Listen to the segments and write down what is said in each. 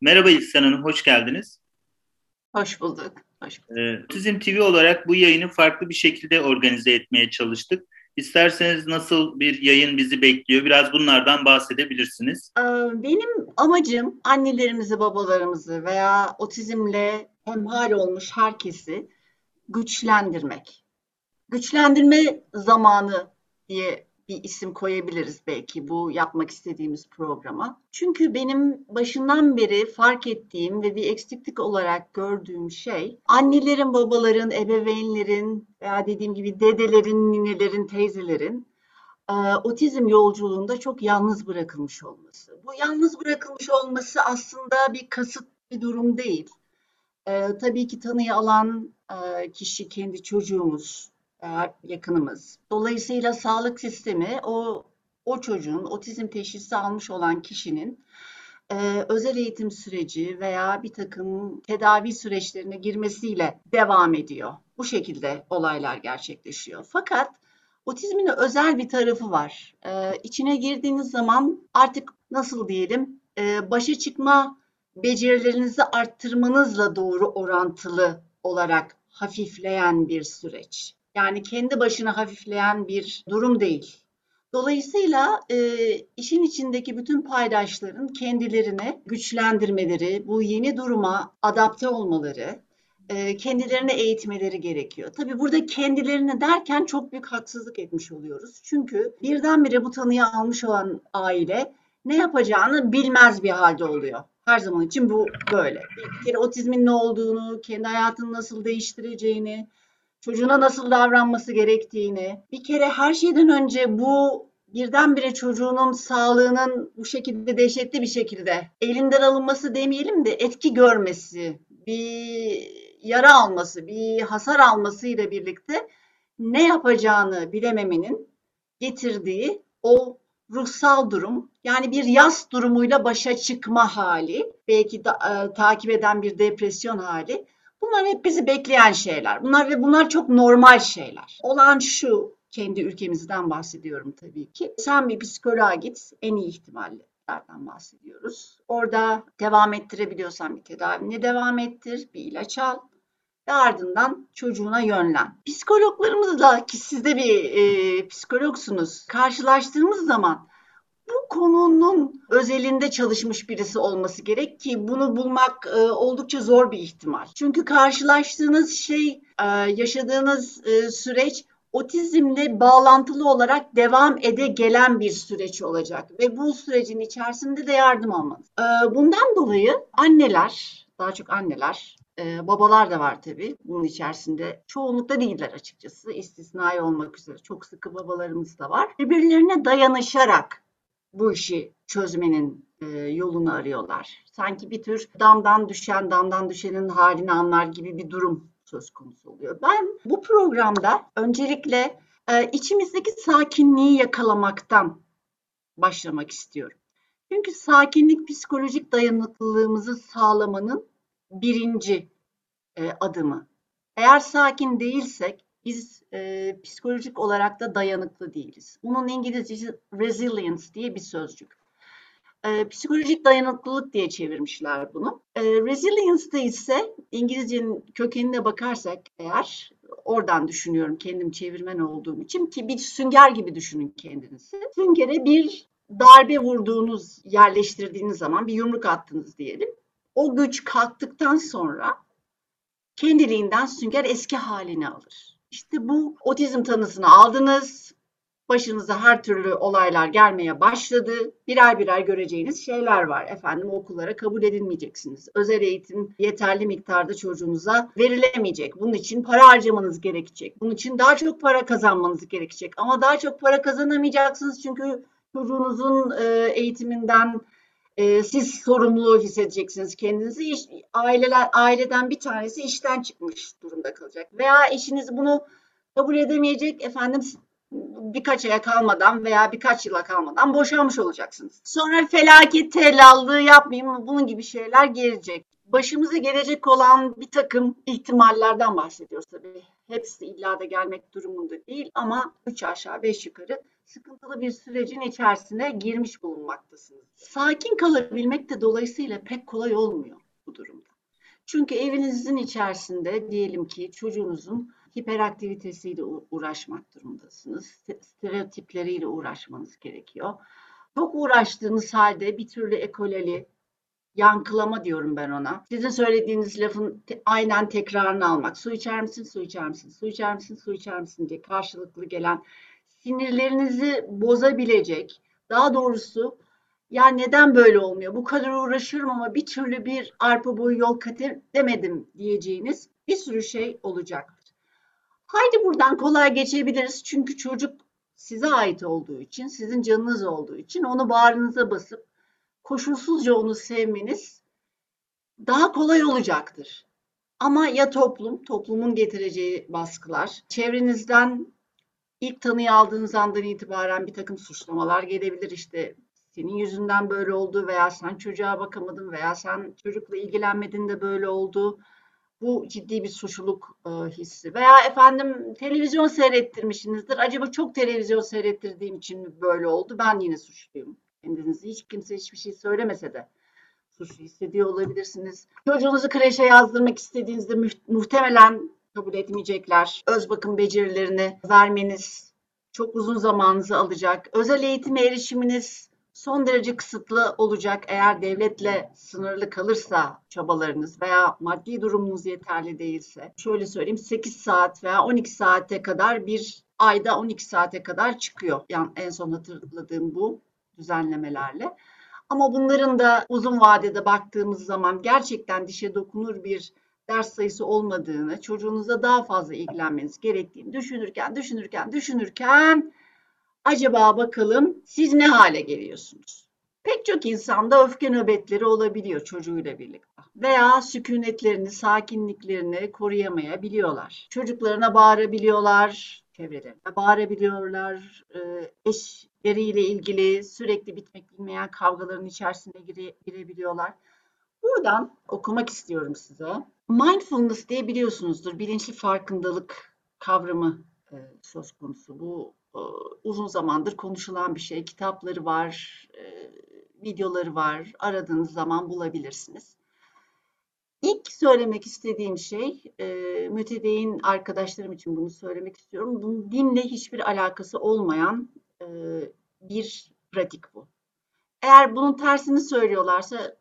Merhaba İhsan Hanım, hoş geldiniz. Hoş bulduk. Hoş bulduk. Ee, Otizm TV olarak bu yayını farklı bir şekilde organize etmeye çalıştık. İsterseniz nasıl bir yayın bizi bekliyor? Biraz bunlardan bahsedebilirsiniz. Ee, benim amacım annelerimizi, babalarımızı veya otizmle hemhal olmuş herkesi güçlendirmek. Güçlendirme zamanı diye bir isim koyabiliriz belki bu yapmak istediğimiz programa. Çünkü benim başından beri fark ettiğim ve bir eksiklik olarak gördüğüm şey annelerin, babaların, ebeveynlerin veya dediğim gibi dedelerin, ninelerin, teyzelerin e, otizm yolculuğunda çok yalnız bırakılmış olması. Bu yalnız bırakılmış olması aslında bir kasıt bir durum değil. E, tabii ki tanıyı alan e, kişi kendi çocuğumuz, yakınımız. Dolayısıyla sağlık sistemi o o çocuğun otizm teşhisi almış olan kişinin e, özel eğitim süreci veya bir takım tedavi süreçlerine girmesiyle devam ediyor. Bu şekilde olaylar gerçekleşiyor. Fakat otizmin özel bir tarafı var. E, içine girdiğiniz zaman artık nasıl diyelim e, başa çıkma becerilerinizi arttırmanızla doğru orantılı olarak hafifleyen bir süreç. Yani kendi başına hafifleyen bir durum değil. Dolayısıyla e, işin içindeki bütün paydaşların kendilerini güçlendirmeleri, bu yeni duruma adapte olmaları, e, kendilerini eğitmeleri gerekiyor. Tabii burada kendilerini derken çok büyük haksızlık etmiş oluyoruz. Çünkü birdenbire bu tanıyı almış olan aile ne yapacağını bilmez bir halde oluyor. Her zaman için bu böyle. Bir kere otizmin ne olduğunu, kendi hayatını nasıl değiştireceğini, çocuğuna nasıl davranması gerektiğini, bir kere her şeyden önce bu birdenbire çocuğunun sağlığının bu şekilde dehşetli bir şekilde elinden alınması demeyelim de etki görmesi, bir yara alması, bir hasar alması ile birlikte ne yapacağını bilememenin getirdiği o ruhsal durum yani bir yas durumuyla başa çıkma hali belki da, e, takip eden bir depresyon hali Bunlar hep bizi bekleyen şeyler. Bunlar ve bunlar çok normal şeyler. Olan şu, kendi ülkemizden bahsediyorum tabii ki. Sen bir psikoloğa git, en iyi ihtimallerden bahsediyoruz. Orada devam ettirebiliyorsan bir tedavini devam ettir, bir ilaç al ve ardından çocuğuna yönlen. Psikologlarımızla ki siz de bir e, psikologsunuz karşılaştığımız zaman bu konunun özelinde çalışmış birisi olması gerek ki bunu bulmak e, oldukça zor bir ihtimal. Çünkü karşılaştığınız şey, e, yaşadığınız e, süreç otizmle bağlantılı olarak devam ede gelen bir süreç olacak ve bu sürecin içerisinde de yardım almanız. E, bundan dolayı anneler, daha çok anneler, e, babalar da var tabii bunun içerisinde. Çoğunlukta değiller açıkçası. istisnai olmak üzere çok sıkı babalarımız da var. Birbirlerine dayanışarak bu işi çözmenin e, yolunu arıyorlar. Sanki bir tür damdan düşen, damdan düşenin halini anlar gibi bir durum söz konusu oluyor. Ben bu programda öncelikle e, içimizdeki sakinliği yakalamaktan başlamak istiyorum. Çünkü sakinlik psikolojik dayanıklılığımızı sağlamanın birinci e, adımı. Eğer sakin değilsek biz e, psikolojik olarak da dayanıklı değiliz. Bunun İngilizcesi resilience diye bir sözcük. E, psikolojik dayanıklılık diye çevirmişler bunu. E, resilience'da ise İngilizcenin kökenine bakarsak eğer oradan düşünüyorum kendim çevirmen olduğum için ki bir sünger gibi düşünün kendinizi. Süngere bir darbe vurduğunuz, yerleştirdiğiniz zaman bir yumruk attınız diyelim. O güç kalktıktan sonra kendiliğinden sünger eski halini alır. İşte bu otizm tanısını aldınız. Başınıza her türlü olaylar gelmeye başladı. Birer birer göreceğiniz şeyler var. Efendim okullara kabul edilmeyeceksiniz. Özel eğitim yeterli miktarda çocuğunuza verilemeyecek. Bunun için para harcamanız gerekecek. Bunun için daha çok para kazanmanız gerekecek. Ama daha çok para kazanamayacaksınız çünkü çocuğunuzun e, eğitiminden, e, siz sorumluluğu hissedeceksiniz kendinizi. İş, aileler aileden bir tanesi işten çıkmış durumda kalacak veya eşiniz bunu kabul edemeyecek efendim birkaç aya kalmadan veya birkaç yıla kalmadan boşanmış olacaksınız. Sonra felaket tellallığı yapmayayım bunun gibi şeyler gelecek. Başımıza gelecek olan bir takım ihtimallerden bahsediyoruz tabii. Hepsi illa da gelmek durumunda değil ama üç aşağı beş yukarı sıkıntılı bir sürecin içerisine girmiş bulunmaktasınız. Sakin kalabilmek de dolayısıyla pek kolay olmuyor bu durumda. Çünkü evinizin içerisinde diyelim ki çocuğunuzun hiperaktivitesiyle uğraşmak durumundasınız. Stereotipleriyle uğraşmanız gerekiyor. Çok uğraştığınız halde bir türlü ekolali, yankılama diyorum ben ona. Sizin söylediğiniz lafın te- aynen tekrarını almak. Su içer misin, su içer misin, su içer misin, su içer misin diye karşılıklı gelen sinirlerinizi bozabilecek, daha doğrusu ya neden böyle olmuyor? Bu kadar uğraşıyorum ama bir türlü bir arpa boyu yol kat edemedim diyeceğiniz bir sürü şey olacaktır. Haydi buradan kolay geçebiliriz çünkü çocuk size ait olduğu için, sizin canınız olduğu için onu bağrınıza basıp koşulsuzca onu sevmeniz daha kolay olacaktır. Ama ya toplum, toplumun getireceği baskılar, çevrenizden ilk tanıyı aldığınız andan itibaren bir takım suçlamalar gelebilir. İşte senin yüzünden böyle oldu veya sen çocuğa bakamadın veya sen çocukla ilgilenmedin de böyle oldu. Bu ciddi bir suçluluk e, hissi. Veya efendim televizyon seyrettirmişsinizdir. Acaba çok televizyon seyrettirdiğim için böyle oldu? Ben yine suçluyum. Kendinizi hiç kimse hiçbir şey söylemese de suçlu hissediyor olabilirsiniz. Çocuğunuzu kreşe yazdırmak istediğinizde muhtemelen kabul etmeyecekler. Öz bakım becerilerini vermeniz çok uzun zamanınızı alacak. Özel eğitime erişiminiz son derece kısıtlı olacak eğer devletle sınırlı kalırsa çabalarınız veya maddi durumunuz yeterli değilse. Şöyle söyleyeyim 8 saat veya 12 saate kadar bir ayda 12 saate kadar çıkıyor. Yani en son hatırladığım bu düzenlemelerle. Ama bunların da uzun vadede baktığımız zaman gerçekten dişe dokunur bir ders sayısı olmadığını, çocuğunuza daha fazla ilgilenmeniz gerektiğini düşünürken, düşünürken, düşünürken acaba bakalım siz ne hale geliyorsunuz? Pek çok insanda öfke nöbetleri olabiliyor çocuğuyla birlikte. Veya sükunetlerini, sakinliklerini koruyamayabiliyorlar. Çocuklarına bağırabiliyorlar, çevrelerine bağırabiliyorlar. E, eşleriyle ilgili sürekli bitmek bilmeyen kavgaların içerisine gire, girebiliyorlar. Buradan okumak istiyorum size. Mindfulness diye biliyorsunuzdur. Bilinçli farkındalık kavramı e, söz konusu. Bu e, uzun zamandır konuşulan bir şey. Kitapları var, e, videoları var. Aradığınız zaman bulabilirsiniz. İlk söylemek istediğim şey, e, mütedeyin arkadaşlarım için bunu söylemek istiyorum. Bunun dinle hiçbir alakası olmayan e, bir pratik bu. Eğer bunun tersini söylüyorlarsa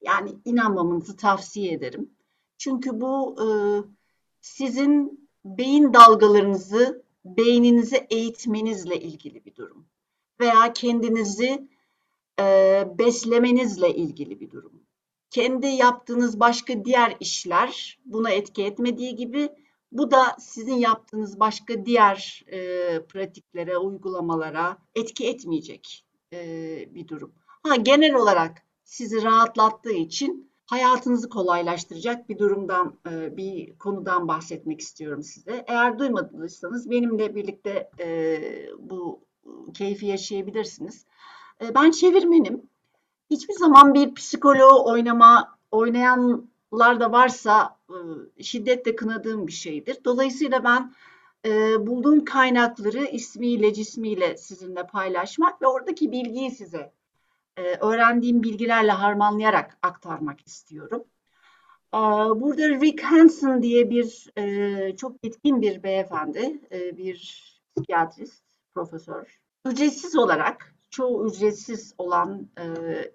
yani inanmamanızı tavsiye ederim. Çünkü bu e, sizin beyin dalgalarınızı beyninizi eğitmenizle ilgili bir durum. Veya kendinizi e, beslemenizle ilgili bir durum. Kendi yaptığınız başka diğer işler buna etki etmediği gibi bu da sizin yaptığınız başka diğer e, pratiklere, uygulamalara etki etmeyecek e, bir durum. Ha genel olarak sizi rahatlattığı için hayatınızı kolaylaştıracak bir durumdan, e, bir konudan bahsetmek istiyorum size. Eğer duymadıysanız benimle birlikte e, bu keyfi yaşayabilirsiniz. E, ben çevirmenim. Hiçbir zaman bir psikoloğu oynama oynayanlar da varsa şiddetle kınadığım bir şeydir. Dolayısıyla ben bulduğum kaynakları ismiyle, cismiyle sizinle paylaşmak ve oradaki bilgiyi size öğrendiğim bilgilerle harmanlayarak aktarmak istiyorum. Burada Rick Hansen diye bir çok yetkin bir beyefendi, bir psikiyatrist, profesör. Ücretsiz olarak çoğu ücretsiz olan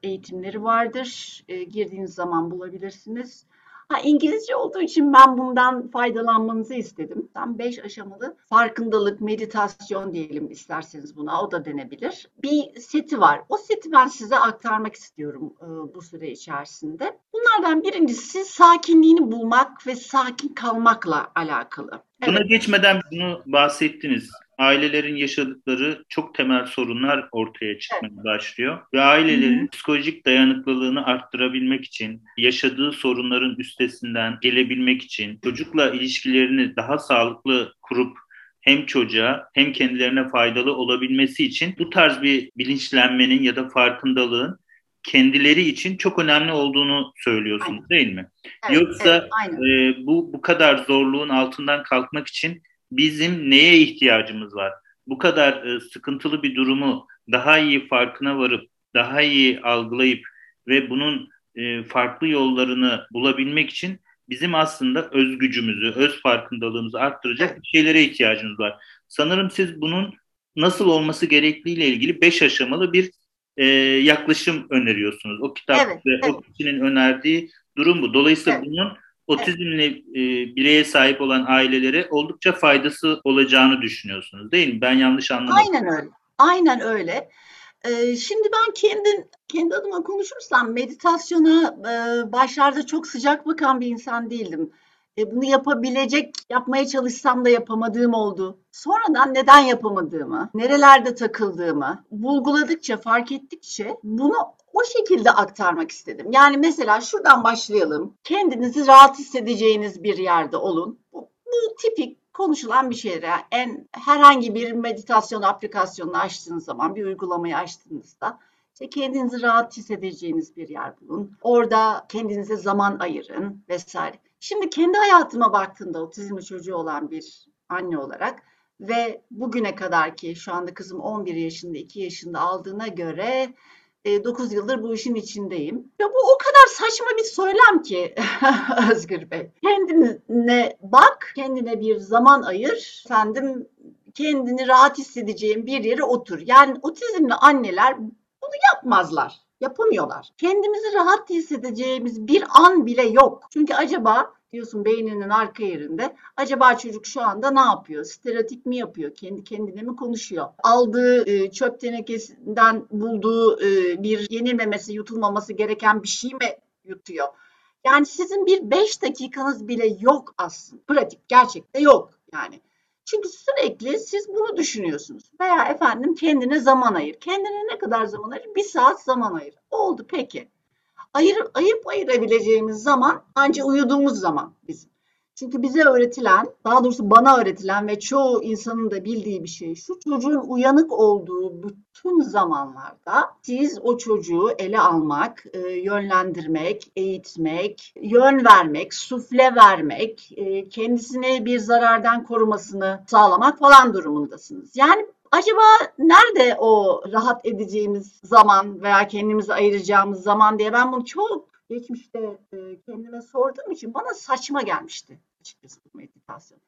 eğitimleri vardır. girdiğiniz zaman bulabilirsiniz. Ha, İngilizce olduğu için ben bundan faydalanmanızı istedim. Tam beş aşamalı farkındalık, meditasyon diyelim isterseniz buna. O da denebilir. Bir seti var. O seti ben size aktarmak istiyorum e, bu süre içerisinde. Bunlardan birincisi sakinliğini bulmak ve sakin kalmakla alakalı. Buna evet. geçmeden bunu bahsettiniz ailelerin yaşadıkları çok temel sorunlar ortaya çıkmaya başlıyor. Ve ailelerin Hı-hı. psikolojik dayanıklılığını arttırabilmek için, yaşadığı sorunların üstesinden gelebilmek için, çocukla ilişkilerini daha sağlıklı kurup hem çocuğa hem kendilerine faydalı olabilmesi için bu tarz bir bilinçlenmenin ya da farkındalığın kendileri için çok önemli olduğunu söylüyorsunuz aynen. değil mi? Evet, Yoksa evet, aynen. E, bu bu kadar zorluğun altından kalkmak için bizim neye ihtiyacımız var? bu kadar e, sıkıntılı bir durumu daha iyi farkına varıp, daha iyi algılayıp ve bunun e, farklı yollarını bulabilmek için bizim aslında öz gücümüzü, öz farkındalığımızı arttıracak bir şeylere ihtiyacımız var. Sanırım siz bunun nasıl olması gerektiğiyle ilgili beş aşamalı bir e, yaklaşım öneriyorsunuz. O kitap evet, ve evet. o kişinin önerdiği durum bu. Dolayısıyla evet. bunun otizmle e, bireye sahip olan ailelere oldukça faydası olacağını düşünüyorsunuz değil mi? Ben yanlış anlamadım. Aynen öyle. Aynen öyle. Ee, şimdi ben kendi kendi adıma konuşursam meditasyona e, başlarda çok sıcak bakan bir insan değildim. E, bunu yapabilecek, yapmaya çalışsam da yapamadığım oldu. Sonradan neden yapamadığımı, nerelerde takıldığımı bulguladıkça, fark ettikçe bunu o şekilde aktarmak istedim. Yani mesela şuradan başlayalım. Kendinizi rahat hissedeceğiniz bir yerde olun. Bu, bu tipik konuşulan bir. Yani en herhangi bir meditasyon aplikasyonunu açtığınız zaman, bir uygulamayı açtığınızda işte kendinizi rahat hissedeceğiniz bir yer bulun. Orada kendinize zaman ayırın vesaire. Şimdi kendi hayatıma baktığımda otizmli çocuğu olan bir anne olarak ve bugüne kadar ki şu anda kızım 11 yaşında, 2 yaşında aldığına göre 9 yıldır bu işin içindeyim. Ya bu o kadar saçma bir söylem ki Özgür Bey. Kendine bak, kendine bir zaman ayır. Efendim kendini rahat hissedeceğin bir yere otur. Yani otizmli anneler bunu yapmazlar. Yapamıyorlar. Kendimizi rahat hissedeceğimiz bir an bile yok. Çünkü acaba diyorsun beyninin arka yerinde. Acaba çocuk şu anda ne yapıyor? Stereotip mi yapıyor? Kendi kendine mi konuşuyor? Aldığı e, çöp tenekesinden bulduğu e, bir yenilmemesi, yutulmaması gereken bir şey mi yutuyor? Yani sizin bir beş dakikanız bile yok aslında. Pratik gerçekte yok yani. Çünkü sürekli siz bunu düşünüyorsunuz. Veya efendim kendine zaman ayır. Kendine ne kadar zaman ayır? Bir saat zaman ayır. Oldu peki ayır, ayıp ayırabileceğimiz zaman ancak uyuduğumuz zaman bizim. Çünkü bize öğretilen, daha doğrusu bana öğretilen ve çoğu insanın da bildiği bir şey şu çocuğun uyanık olduğu bütün zamanlarda siz o çocuğu ele almak, e, yönlendirmek, eğitmek, yön vermek, sufle vermek, e, kendisine bir zarardan korumasını sağlamak falan durumundasınız. Yani Acaba nerede o rahat edeceğimiz zaman veya kendimizi ayıracağımız zaman diye ben bunu çok geçmişte e, kendime sorduğum için bana saçma gelmişti açıkçası bu meditasyon.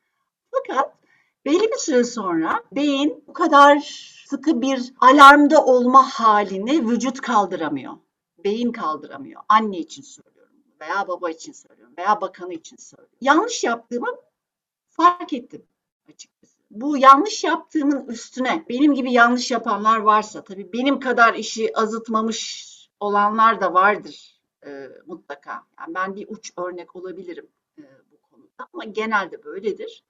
Fakat belli bir süre sonra beyin bu kadar sıkı bir alarmda olma halini vücut kaldıramıyor. Beyin kaldıramıyor. Anne için söylüyorum veya baba için söylüyorum veya bakanı için söylüyorum. Yanlış yaptığımı fark ettim açıkçası bu yanlış yaptığımın üstüne benim gibi yanlış yapanlar varsa tabii benim kadar işi azıtmamış olanlar da vardır e, mutlaka. Yani ben bir uç örnek olabilirim e, bu konuda ama genelde böyledir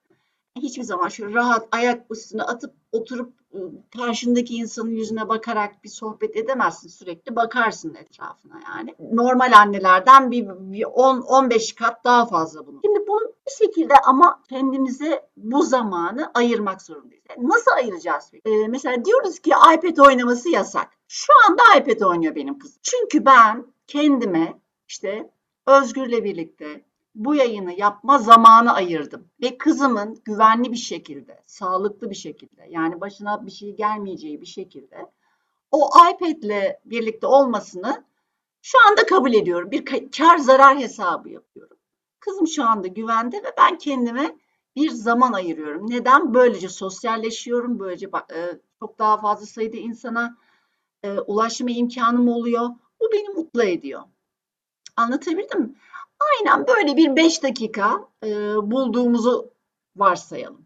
hiçbir zaman şöyle rahat ayak üstüne atıp oturup ıı, karşındaki insanın yüzüne bakarak bir sohbet edemezsin. Sürekli bakarsın etrafına yani. Normal annelerden bir, bir 10-15 kat daha fazla bunu. Şimdi bunu bir şekilde ama kendimize bu zamanı ayırmak zorundayız. Nasıl ayıracağız? Ee, mesela diyoruz ki iPad oynaması yasak. Şu anda iPad oynuyor benim kızım. Çünkü ben kendime işte Özgür'le birlikte bu yayını yapma zamanı ayırdım. Ve kızımın güvenli bir şekilde, sağlıklı bir şekilde yani başına bir şey gelmeyeceği bir şekilde o iPad'le birlikte olmasını şu anda kabul ediyorum. Bir kar zarar hesabı yapıyorum. Kızım şu anda güvende ve ben kendime bir zaman ayırıyorum. Neden? Böylece sosyalleşiyorum. Böylece e, çok daha fazla sayıda insana e, ulaşma imkanım oluyor. Bu beni mutlu ediyor. Anlatabildim mi? Aynen böyle bir 5 dakika e, bulduğumuzu varsayalım.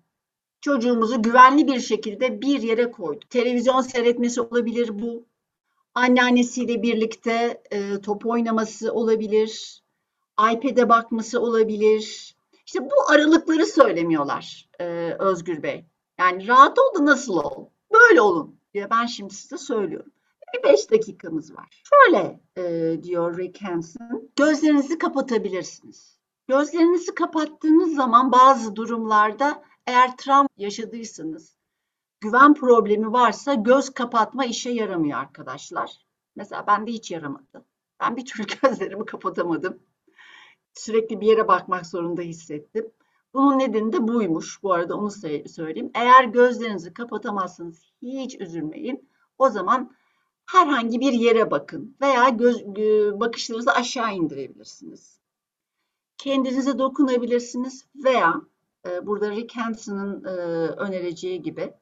Çocuğumuzu güvenli bir şekilde bir yere koyduk. Televizyon seyretmesi olabilir bu. Anneannesiyle birlikte e, top oynaması olabilir. iPad'e bakması olabilir. İşte bu aralıkları söylemiyorlar e, Özgür Bey. Yani rahat ol da nasıl ol? Böyle olun diye ben şimdi size söylüyorum. Bir beş dakikamız var. Şöyle e, diyor Rick Hansen. Gözlerinizi kapatabilirsiniz. Gözlerinizi kapattığınız zaman bazı durumlarda eğer travma yaşadıysanız, güven problemi varsa göz kapatma işe yaramıyor arkadaşlar. Mesela bende hiç yaramadı. Ben bir türlü gözlerimi kapatamadım. Sürekli bir yere bakmak zorunda hissettim. Bunun nedeni de buymuş. Bu arada onu söyleyeyim. Eğer gözlerinizi kapatamazsınız hiç üzülmeyin. O zaman herhangi bir yere bakın veya göz, bakışlarınızı aşağı indirebilirsiniz. Kendinize dokunabilirsiniz veya e, burada Rick Hanson'ın e, önereceği gibi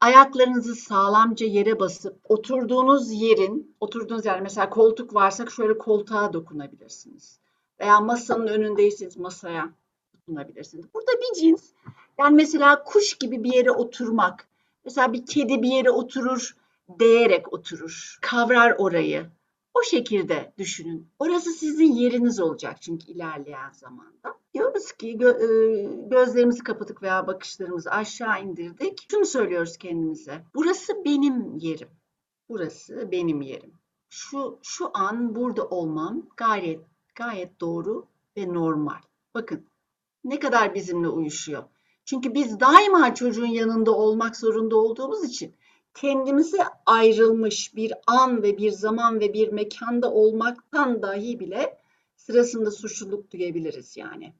ayaklarınızı sağlamca yere basıp oturduğunuz yerin, oturduğunuz yer mesela koltuk varsa şöyle koltuğa dokunabilirsiniz. Veya masanın önündeyseniz masaya dokunabilirsiniz. Burada bir cins yani mesela kuş gibi bir yere oturmak. Mesela bir kedi bir yere oturur, değerek oturur, kavrar orayı. O şekilde düşünün. Orası sizin yeriniz olacak çünkü ilerleyen zamanda. Diyoruz ki gö e, gözlerimizi kapatık veya bakışlarımızı aşağı indirdik. Şunu söylüyoruz kendimize. Burası benim yerim. Burası benim yerim. Şu şu an burada olmam gayet gayet doğru ve normal. Bakın ne kadar bizimle uyuşuyor. Çünkü biz daima çocuğun yanında olmak zorunda olduğumuz için kendimize ayrılmış bir an ve bir zaman ve bir mekanda olmaktan dahi bile sırasında suçluluk duyabiliriz yani.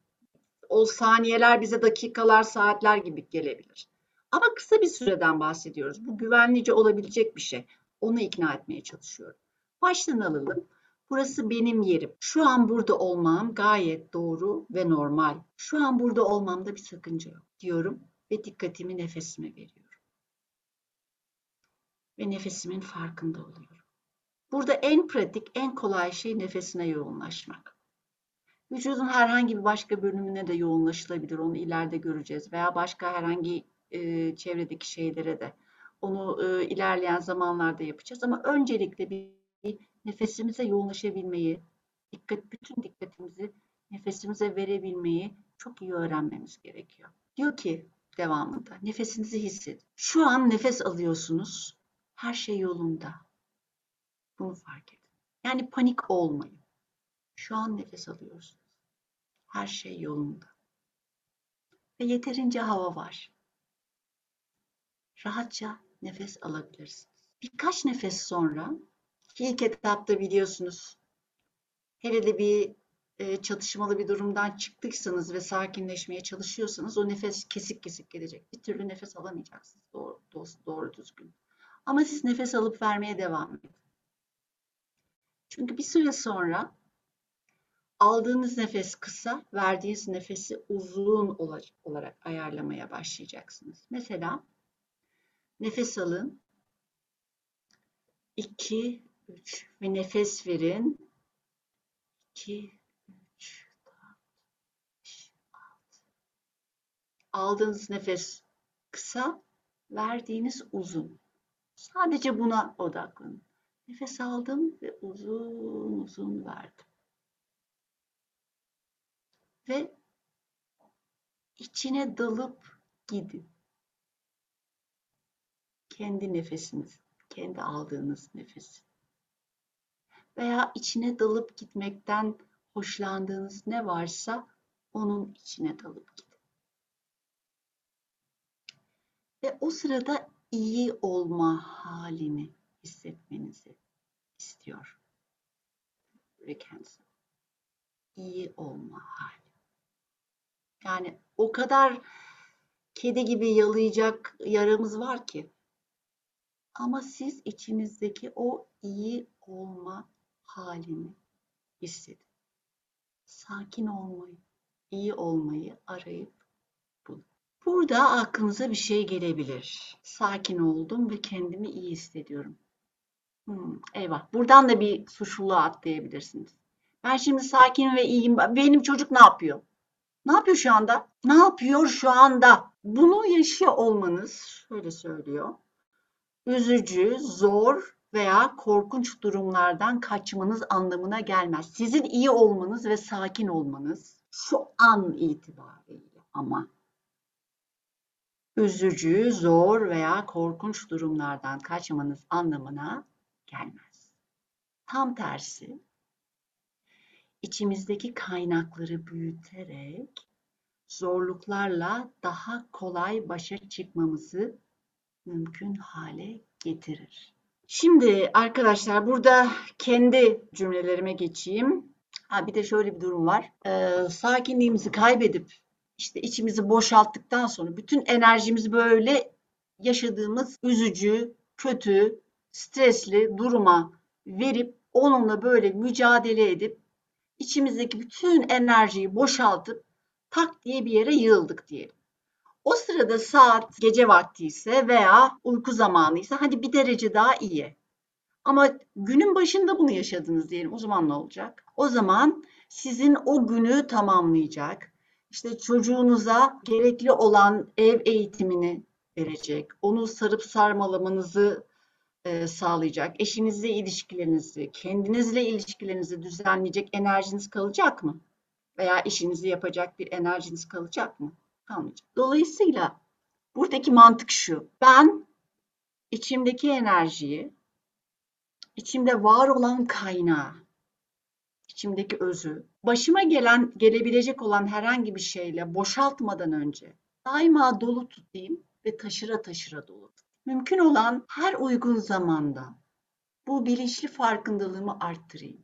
O saniyeler bize dakikalar, saatler gibi gelebilir. Ama kısa bir süreden bahsediyoruz. Bu güvenlice olabilecek bir şey. Onu ikna etmeye çalışıyorum. Baştan alalım. Burası benim yerim. Şu an burada olmam gayet doğru ve normal. Şu an burada olmamda bir sakınca yok diyorum ve dikkatimi nefesime veriyorum ve nefesimin farkında oluyorum. Burada en pratik, en kolay şey nefesine yoğunlaşmak. Vücudun herhangi bir başka bölümüne de yoğunlaşılabilir. Onu ileride göreceğiz. Veya başka herhangi e, çevredeki şeylere de. Onu e, ilerleyen zamanlarda yapacağız. Ama öncelikle bir nefesimize yoğunlaşabilmeyi, dikkat, bütün dikkatimizi nefesimize verebilmeyi çok iyi öğrenmemiz gerekiyor. Diyor ki devamında nefesinizi hissedin. Şu an nefes alıyorsunuz her şey yolunda. Bunu fark edin. Yani panik olmayın. Şu an nefes alıyorsunuz. Her şey yolunda. Ve yeterince hava var. Rahatça nefes alabilirsiniz. Birkaç nefes sonra ilk etapta biliyorsunuz hele de bir e, çatışmalı bir durumdan çıktıysanız ve sakinleşmeye çalışıyorsanız o nefes kesik kesik gelecek. Bir türlü nefes alamayacaksınız doğru, doğru, doğru düzgün. Ama siz nefes alıp vermeye devam edin. Çünkü bir süre sonra aldığınız nefes kısa, verdiğiniz nefesi uzun olarak ayarlamaya başlayacaksınız. Mesela nefes alın. 2, 3 ve nefes verin. 2, 3, 4, 5, 6. Aldığınız nefes kısa, verdiğiniz uzun. Sadece buna odaklanın. Nefes aldım ve uzun uzun verdim. Ve içine dalıp gidin. Kendi nefesiniz, kendi aldığınız nefes. Veya içine dalıp gitmekten hoşlandığınız ne varsa onun içine dalıp gidin. Ve o sırada iyi olma halini hissetmenizi istiyor. Hansen. İyi olma hali. Yani o kadar kedi gibi yalayacak yaramız var ki. Ama siz içinizdeki o iyi olma halini hissedin. Sakin olmayı, iyi olmayı arayıp Burada aklınıza bir şey gelebilir. Sakin oldum ve kendimi iyi hissediyorum. Hmm, eyvah. Buradan da bir suçluluğa atlayabilirsiniz. Ben şimdi sakin ve iyiyim. Benim çocuk ne yapıyor? Ne yapıyor şu anda? Ne yapıyor şu anda? Bunu yaşıyor olmanız, şöyle söylüyor. Üzücü, zor veya korkunç durumlardan kaçmanız anlamına gelmez. Sizin iyi olmanız ve sakin olmanız şu an itibariyle ama üzücü, zor veya korkunç durumlardan kaçmanız anlamına gelmez. Tam tersi, içimizdeki kaynakları büyüterek zorluklarla daha kolay başa çıkmamızı mümkün hale getirir. Şimdi arkadaşlar burada kendi cümlelerime geçeyim. Ha bir de şöyle bir durum var. Ee, sakinliğimizi kaybedip işte içimizi boşalttıktan sonra bütün enerjimizi böyle yaşadığımız üzücü, kötü, stresli duruma verip onunla böyle mücadele edip içimizdeki bütün enerjiyi boşaltıp tak diye bir yere yığıldık diyelim. O sırada saat gece vakti ise veya uyku zamanı ise hadi bir derece daha iyi. Ama günün başında bunu yaşadınız diyelim. O zaman ne olacak? O zaman sizin o günü tamamlayacak, işte çocuğunuza gerekli olan ev eğitimini verecek, onu sarıp sarmalamanızı e, sağlayacak, eşinizle ilişkilerinizi, kendinizle ilişkilerinizi düzenleyecek enerjiniz kalacak mı? Veya işinizi yapacak bir enerjiniz kalacak mı? Kalmayacak. Dolayısıyla buradaki mantık şu. Ben içimdeki enerjiyi, içimde var olan kaynağı, içimdeki özü, başıma gelen, gelebilecek olan herhangi bir şeyle boşaltmadan önce daima dolu tutayım ve taşıra taşıra dolu. Mümkün olan her uygun zamanda bu bilinçli farkındalığımı arttırayım.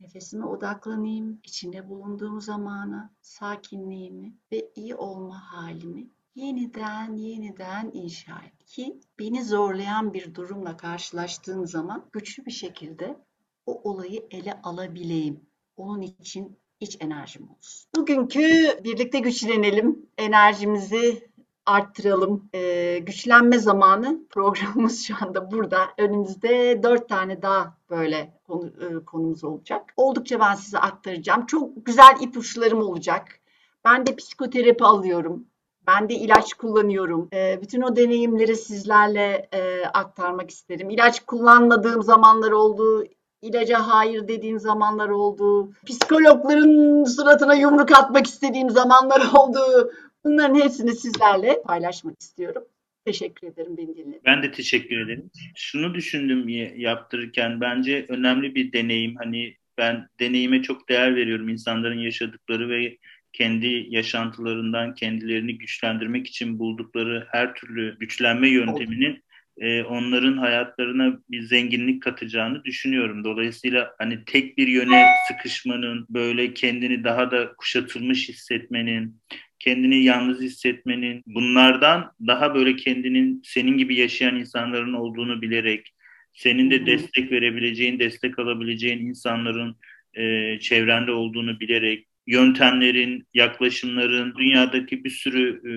Nefesime odaklanayım, içinde bulunduğum zamanı, sakinliğimi ve iyi olma halimi yeniden yeniden inşa et. Ki beni zorlayan bir durumla karşılaştığım zaman güçlü bir şekilde o olayı ele alabileyim. Onun için iç enerjim olsun. Bugünkü birlikte güçlenelim, enerjimizi arttıralım. Ee, güçlenme zamanı programımız şu anda burada. Önümüzde dört tane daha böyle konu, e, konumuz olacak. Oldukça ben size aktaracağım. Çok güzel ipuçlarım olacak. Ben de psikoterapi alıyorum. Ben de ilaç kullanıyorum. E, bütün o deneyimleri sizlerle e, aktarmak isterim. İlaç kullanmadığım zamanlar oldu. İlaca hayır dediğim zamanlar oldu. Psikologların suratına yumruk atmak istediğim zamanlar oldu. Bunların hepsini sizlerle paylaşmak istiyorum. Teşekkür ederim beni dinlediğiniz Ben de teşekkür ederim. Şunu düşündüm yaptırırken bence önemli bir deneyim. Hani ben deneyime çok değer veriyorum. insanların yaşadıkları ve kendi yaşantılarından kendilerini güçlendirmek için buldukları her türlü güçlenme yönteminin e, onların hayatlarına bir zenginlik katacağını düşünüyorum. Dolayısıyla hani tek bir yöne sıkışmanın, böyle kendini daha da kuşatılmış hissetmenin, kendini yalnız hissetmenin, bunlardan daha böyle kendinin senin gibi yaşayan insanların olduğunu bilerek, senin de destek verebileceğin, destek alabileceğin insanların e, çevrende olduğunu bilerek, yöntemlerin, yaklaşımların, dünyadaki bir sürü e,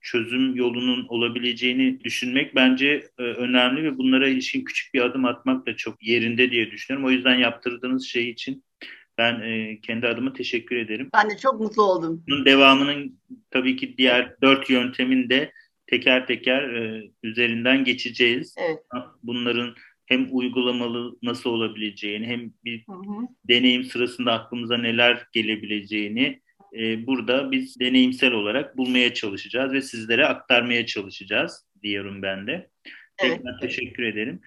çözüm yolunun olabileceğini düşünmek bence e, önemli ve bunlara ilişkin küçük bir adım atmak da çok yerinde diye düşünüyorum. O yüzden yaptırdığınız şey için ben e, kendi adıma teşekkür ederim. Ben de çok mutlu oldum. Bunun devamının tabii ki diğer dört yöntemin de teker teker e, üzerinden geçeceğiz. Evet. Bunların hem uygulamalı nasıl olabileceğini hem bir hı hı. deneyim sırasında aklımıza neler gelebileceğini e, burada biz deneyimsel olarak bulmaya çalışacağız ve sizlere aktarmaya çalışacağız diyorum ben de. Tekrar evet. teşekkür ederim.